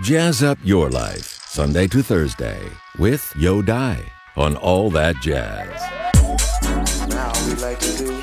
Jazz up your life, Sunday to Thursday, with Yo Die on All That Jazz. Now we like to do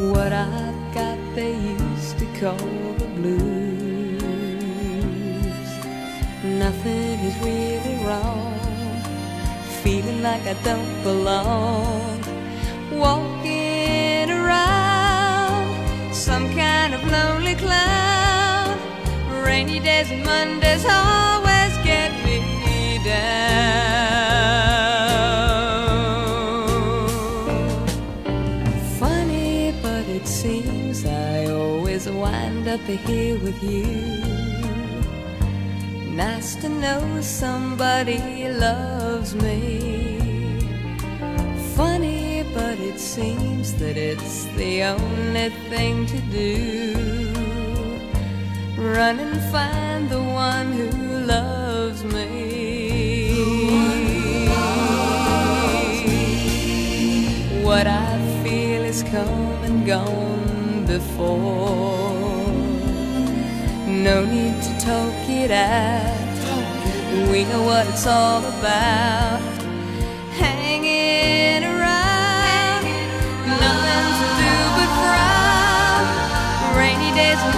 What I've got they used to call the blues. Nothing is really wrong. Feeling like I don't belong. Walking around some kind of lonely clown. Rainy days and Mondays always get me down. Up here with you. Nice to know somebody loves me. Funny, but it seems that it's the only thing to do. Run and find the one who loves me. What I feel is come and gone before. No need to talk it out. We know what it's all about. Hanging around, nothing to do but frown. Rainy days and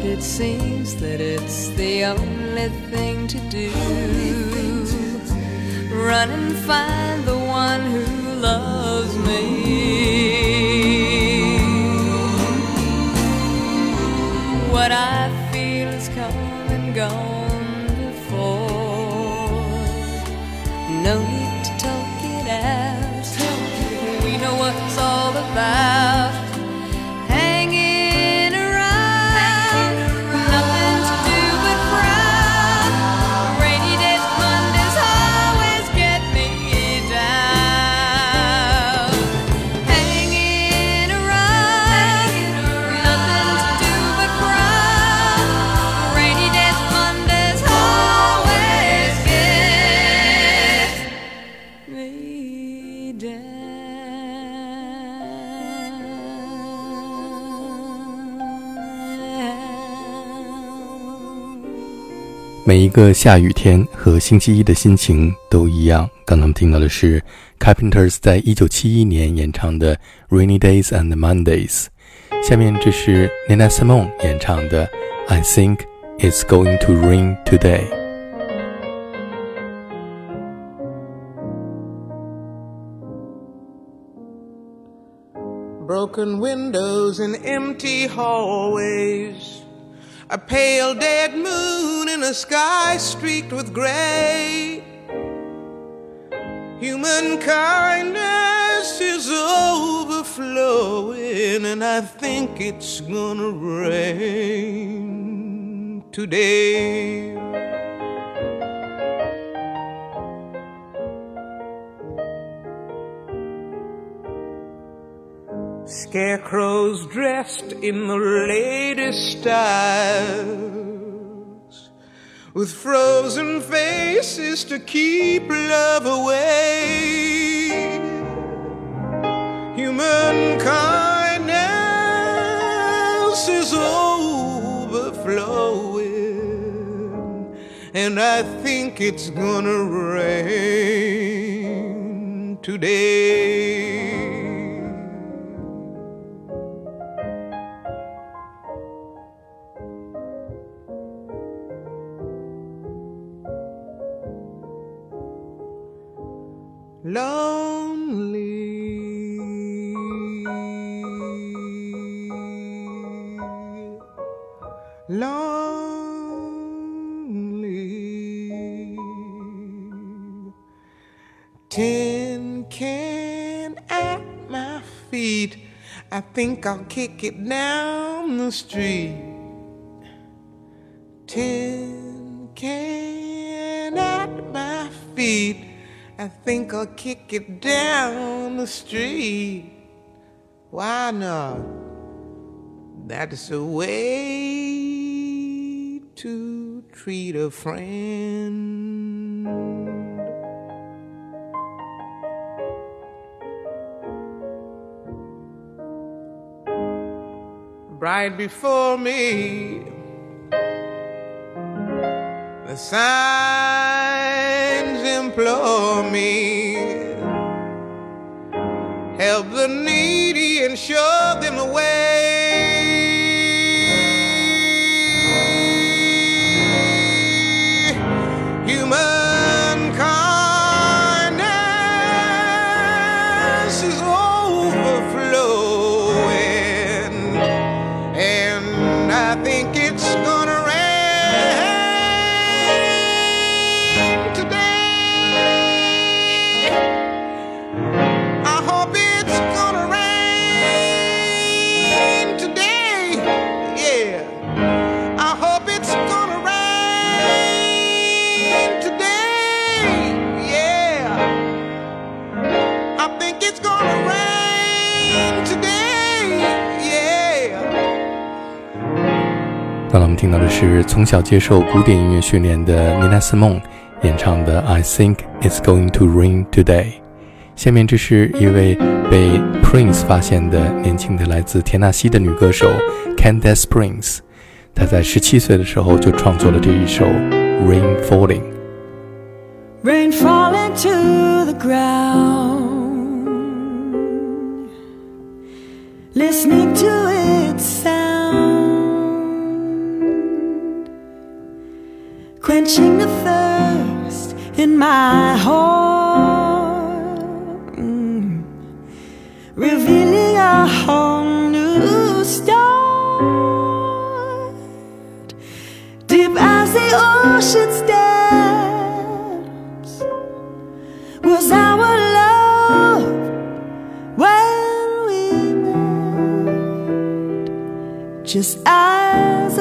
but it seems that it's the only thing to do. Run and find the one who loves me. What I feel is come and gone before. No need to talk it out. We know what it's all about. 每一个下雨天和星期一的心情都一样。刚刚听到的是 Carpenters 在一九七一年演唱的《Rainy Days and Mondays》，下面这是 Nina Simone 演唱的《I Think It's Going to Rain Today》。Broken windows and empty hallways. A pale dead moon in a sky streaked with gray. Human kindness is overflowing, and I think it's gonna rain today. Scarecrows dressed in the latest styles, with frozen faces to keep love away. Human kindness is overflowing, and I think it's gonna rain today. Lonely. Tin can at my feet. I think I'll kick it down the street. Tin can at my feet. I think I'll kick it down the street. Why not? That's the way to treat a friend. Right before me, the signs implore me. Help the needy and show them the way. 刚才我们听到的是从小接受古典音乐训练的妮娜·斯梦演唱的《I Think It's Going to Rain Today》。下面这是一位被 Prince 发现的年轻的来自田纳西的女歌手 Candace Prince。她在十七岁的时候就创作了这一首《Rain Falling》。Rain falling to the ground. Listening to its sound. Quenching the thirst in my heart. Mm. Revealing a whole new start. Deep as the ocean's depths was our love when we met, just as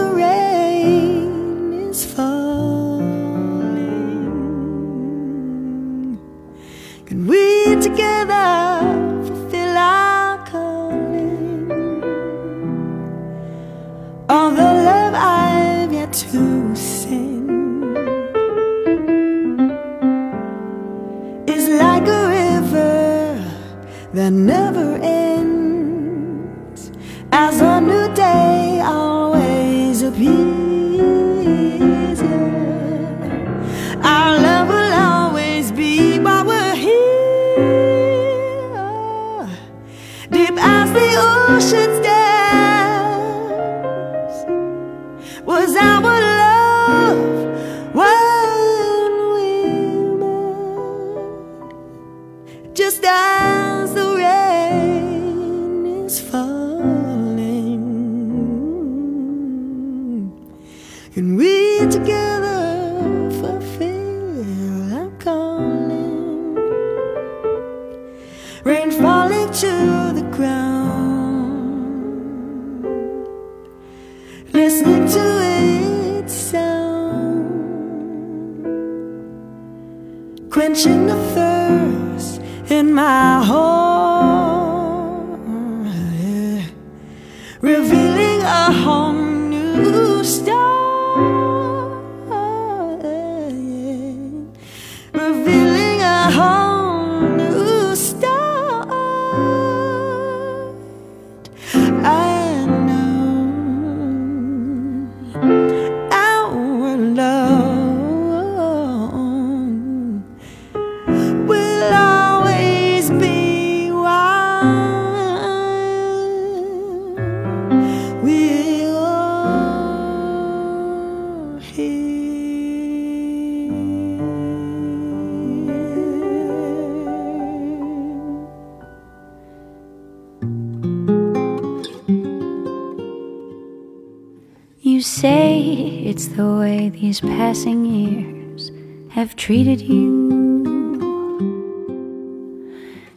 these passing years have treated you.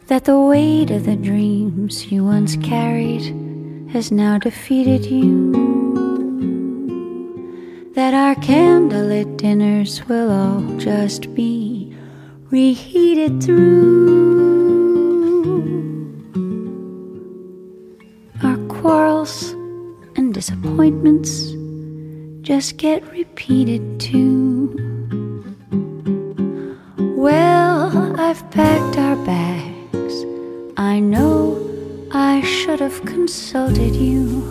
That the weight of the dreams you once carried has now defeated you. That our candlelit dinners will all just be reheated through. Our quarrels and disappointments just get repeated too. Well, I've packed our bags. I know I should have consulted you.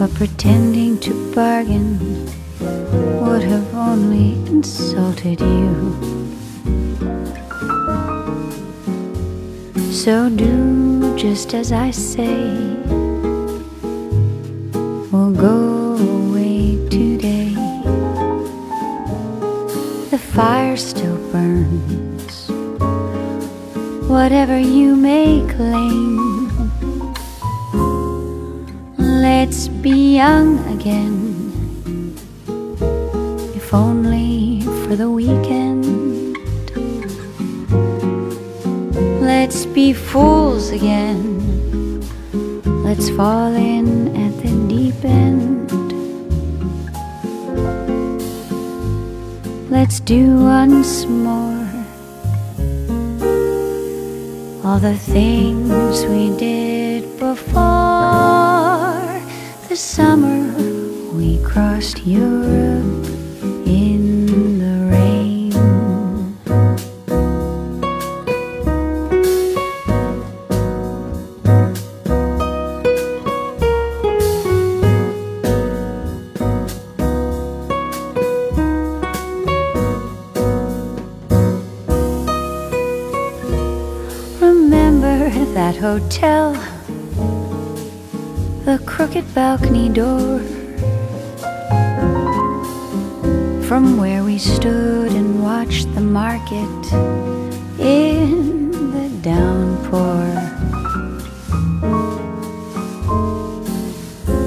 But pretending to bargain would have only insulted you. So do just as I say. Whatever you may claim, let's be young again. If only for the weekend. Let's be fools again. Let's fall in at the deep end. Let's do once more all the things we did before the summer we crossed Europe that hotel, the crooked balcony door, from where we stood and watched the market in the downpour,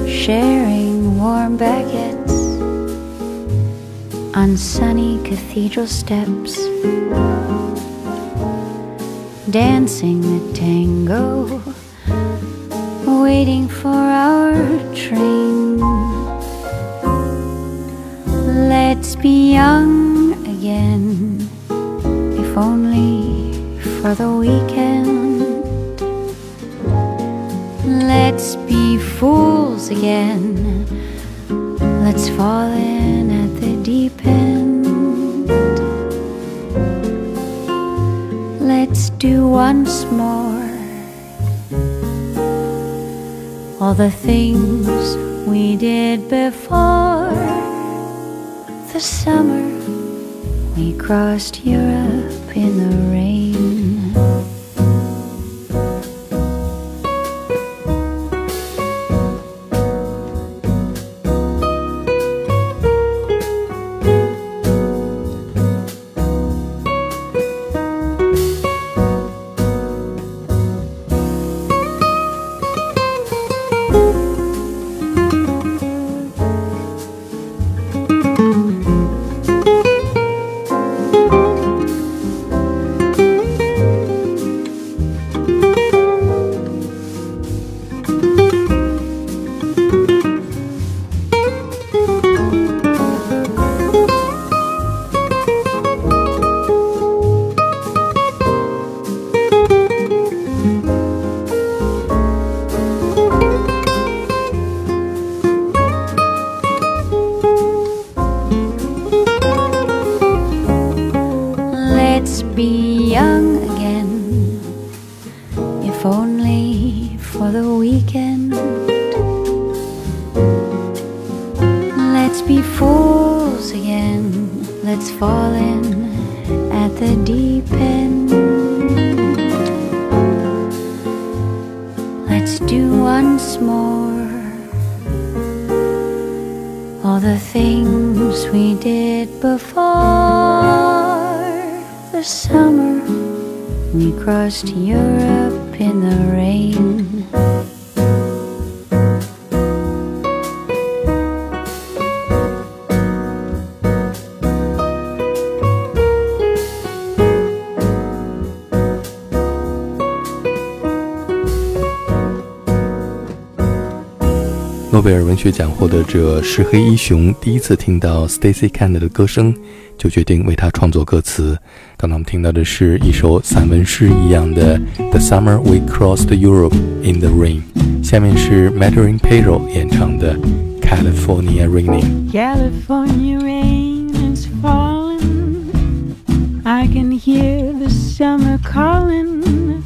sharing warm baguettes on sunny cathedral steps dancing the tango, waiting for our train. Let's be young again, if only for the weekend. Let's be fools again. Let's fall in at the deep end. Do once more all the things we did before the summer we crossed Europe in the rain. Things we did before the summer we crossed Europe in the rain. 诺贝尔文学奖获得者石黑一雄第一次听到 Stacy Kent 的歌声，就决定为他创作歌词。刚才我们听到的是一首散文诗一样的《The Summer We Crossed Europe in the Rain》，下面是 m a t t e r i n Pedro 演唱的《California Raining》。California rain is falling. I can hear the summer calling.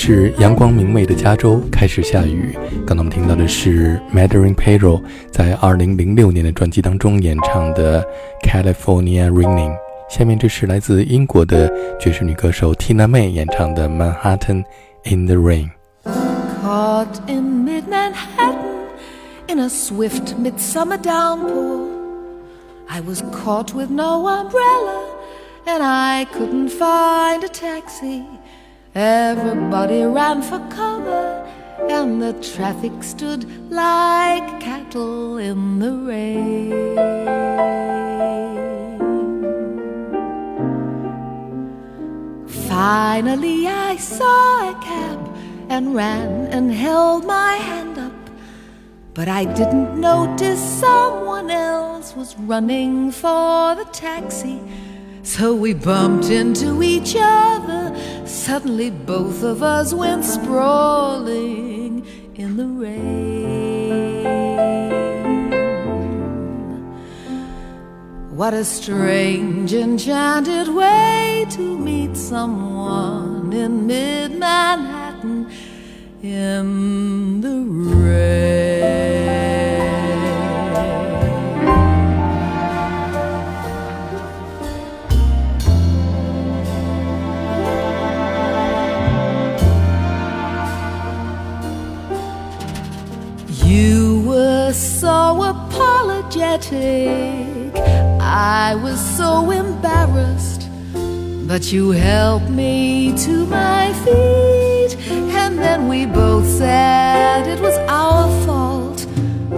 是阳光明媚的加州开始下雨。刚刚我们听到的是 madring Pedro 在2006年的专辑当中演唱的《California Raining》。下面这是来自英国的爵士女歌手 Tina May 演唱的《Manhattan in the Rain》。Caught in mid Manhattan in a swift midsummer downpour. I was caught with no umbrella and I couldn't find a taxi. Everybody ran for cover and the traffic stood like cattle in the rain. Finally, I saw a cab and ran and held my hand up. But I didn't notice someone else was running for the taxi. So we bumped into each other. Suddenly, both of us went sprawling in the rain. What a strange, enchanted way to meet someone in mid Manhattan in the rain. Apologetic. I was so embarrassed. But you helped me to my feet. And then we both said it was our fault.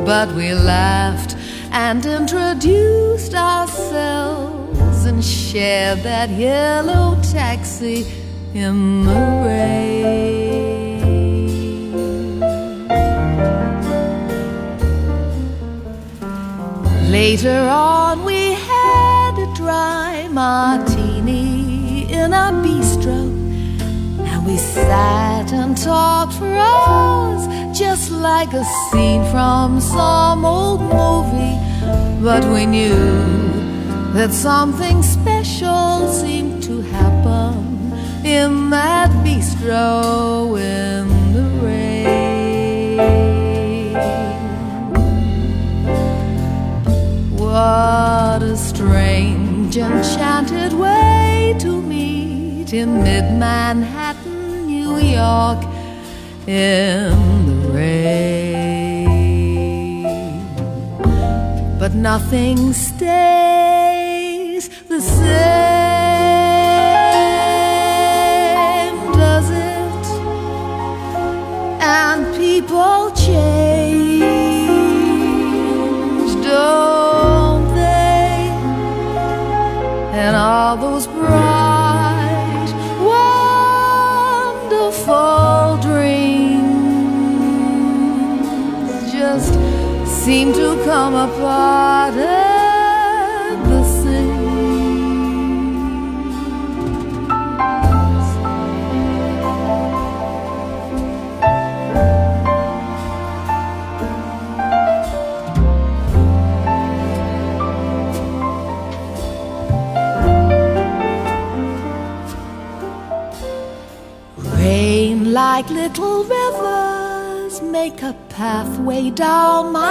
But we laughed and introduced ourselves and shared that yellow taxi in the rain. Later on, we had a dry martini in a bistro. And we sat and talked for hours, just like a scene from some old movie. But we knew that something special seemed to happen in that bistro What a strange, enchanted way to meet in mid Manhattan, New York, in the rain. But nothing stays the same,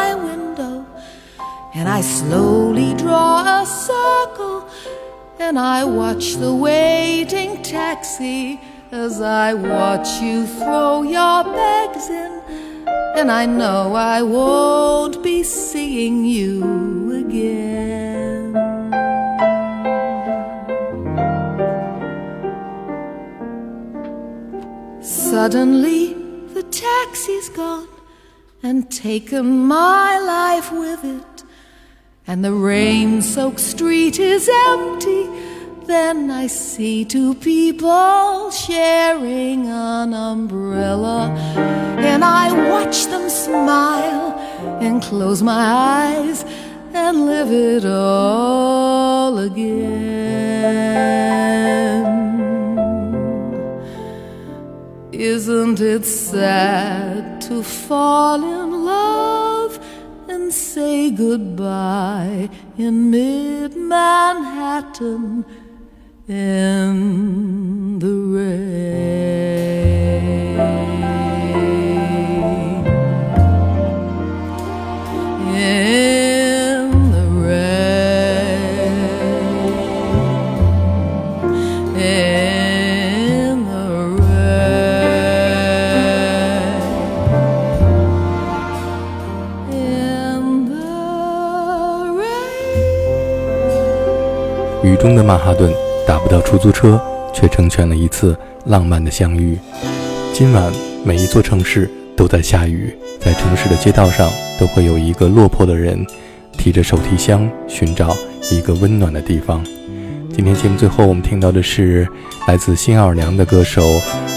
my window. And I slowly draw a circle and I watch the waiting taxi as I watch you throw your bags in. And I know I won't be seeing you again. Suddenly, the taxi's gone and taken my life with it. And the rain soaked street is empty. Then I see two people sharing an umbrella. And I watch them smile and close my eyes and live it all again. Isn't it sad to fall in love and say goodbye in mid Manhattan in the rain? 中的曼哈顿打不到出租车，却成全了一次浪漫的相遇。今晚，每一座城市都在下雨，在城市的街道上都会有一个落魄的人，提着手提箱寻找一个温暖的地方。今天节目最后，我们听到的是来自新奥尔良的歌手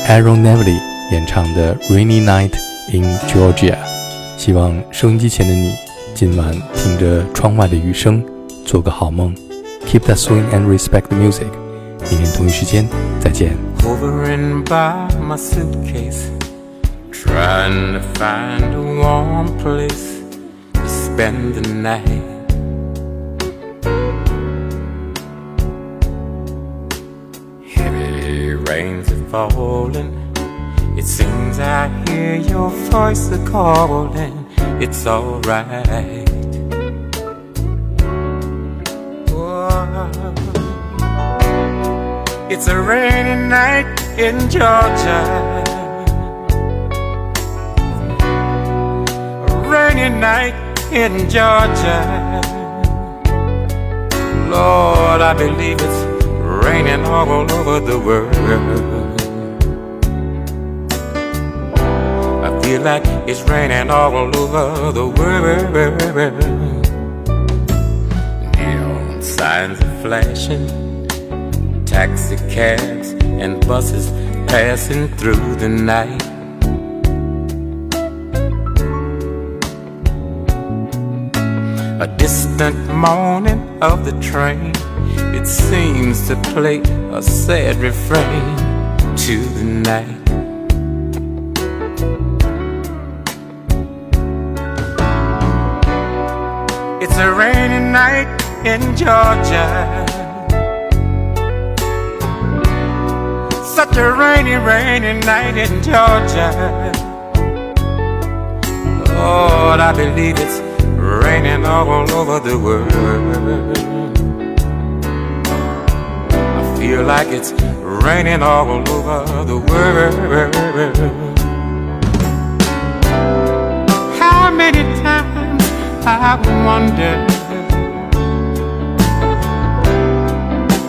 Aaron Neville 演唱的《Rainy Night in Georgia》。希望收音机前的你，今晚听着窗外的雨声，做个好梦。Keep that swing and respect the music。明天同一时间再见。 Hovering by my suitcase, trying to find a warm place to spend the night. Heavy rains are falling. It seems I hear your voice a calling. It's alright. It's a rainy night in Georgia. A rainy night in Georgia. Lord, I believe it's raining all over the world. I feel like it's raining all over the world. Neon signs are flashing taxi cabs and buses passing through the night. A distant moaning of the train. It seems to play a sad refrain to the night. It's a rainy night in Georgia. Such a rainy, rainy night in Georgia. Lord, I believe it's raining all over the world. I feel like it's raining all over the world. How many times I wonder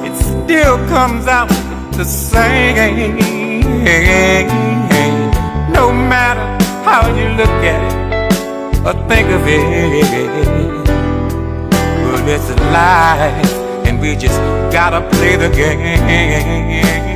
it still comes out the same. No matter how you look at it or think of it, but it's life, and we just gotta play the game.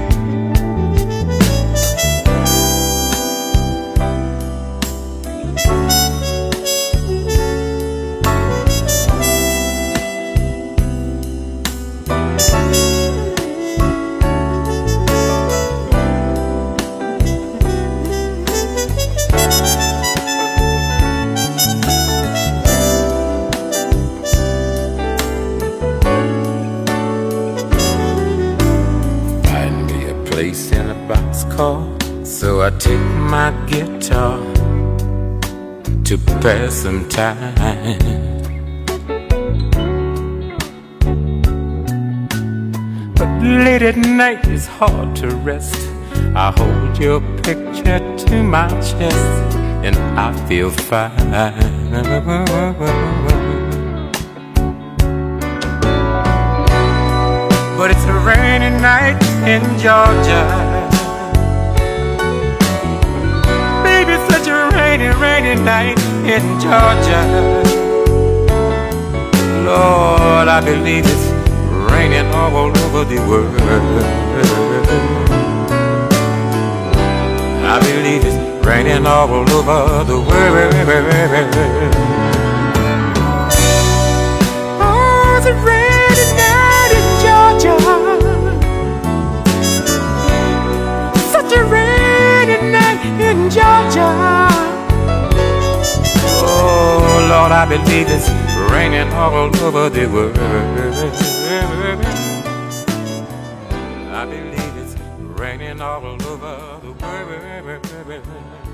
Some time. But late at night it's hard to rest. I hold your picture to my chest and I feel fine. But it's a rainy night in Georgia. Baby, such a rainy, rainy night in Georgia. Lord, I believe it's raining all over the world. I believe it's raining all over the world. Oh, it's rainy night in Georgia. Such a rainy night in Georgia. Lord, I believe it's raining all over the world. I believe it's raining all over the world.